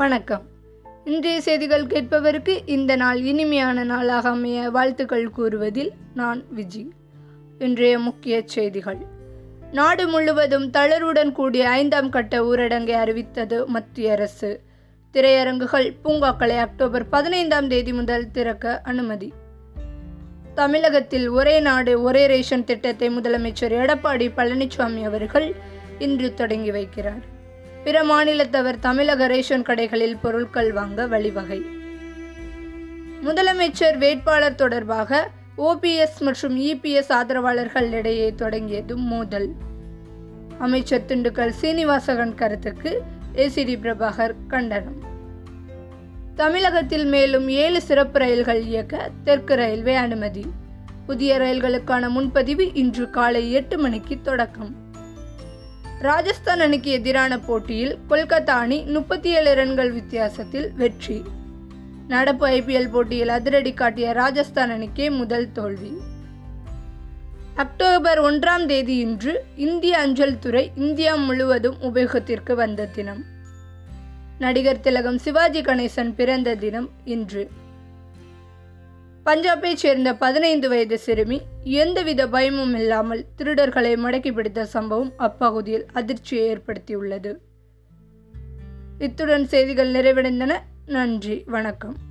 வணக்கம். இன்றைய செய்திகள் கேட்பவருக்கு இந்த நாள் இனிமையான நாளாக அமைய வாழ்த்துக்கள் கூறுவதில் நான் விஜி. இன்றைய முக்கிய செய்திகள். நாடு முழுவதும் தளருடன் கூடிய ஐந்தாம் கட்ட ஊரடங்கை அறிவித்தது மத்திய அரசு. திரையரங்குகள் பூங்காக்களை அக்டோபர் பதினைந்தாம் தேதி முதல் திறக்க அனுமதி. தமிழகத்தில் ஒரே நாடு ஒரே ரேஷன் திட்டத்தை முதலமைச்சர் எடப்பாடி பழனிசாமி அவர்கள் இன்று தொடங்கி வைக்கிறார். பிற மாநிலத்தவர் தமிழக ரேஷன் கடைகளில் பொருட்கள் வாங்க வழிவகை. முதலமைச்சர் வேட்பாளர் தொடர்பாக ஓபிஎஸ் மற்றும் இபிஎஸ் ஆதரவாளர்கள் இடையே தொடங்கியதும் மோதல். அமைச்சர் திண்டுக்கல் சீனிவாசகன் கருத்துக்கு ஏசிடி பிரபாகர் கண்டனம். தமிழகத்தில் மேலும் ஏழு சிறப்பு ரயில்கள் இயக்க தெற்கு ரயில்வே அனுமதி. புதிய ரயில்களுக்கான முன்பதிவு இன்று காலை எட்டு மணிக்கு தொடக்கம். ராஜஸ்தான் அணிக்கு எதிரான போட்டியில் கொல்கத்தா அணி முப்பத்தி ஏழு ரன்கள் வித்தியாசத்தில் வெற்றி. நடப்பு ஐபிஎல் போட்டியில் அதிரடி காட்டிய ராஜஸ்தான் அணிக்கே முதல் தோல்வி. அக்டோபர் ஒன்றாம் தேதி இன்று இந்திய அஞ்சல் துறை இந்தியா முழுவதும் உபயோகத்திற்கு வந்த தினம். நடிகர் திலகம் சிவாஜி கணேசன் பிறந்த தினம் இன்று. பஞ்சாபை சேர்ந்த பதினைந்து வயது சிறுமி எந்தவித பயமும் இல்லாமல் திருடர்களை மடக்கி பிடித்த சம்பவம் அப்பகுதியில் அதிர்ச்சியை ஏற்படுத்தியுள்ளது. இத்துடன் செய்திகள் நிறைவடைந்தன. நன்றி. வணக்கம்.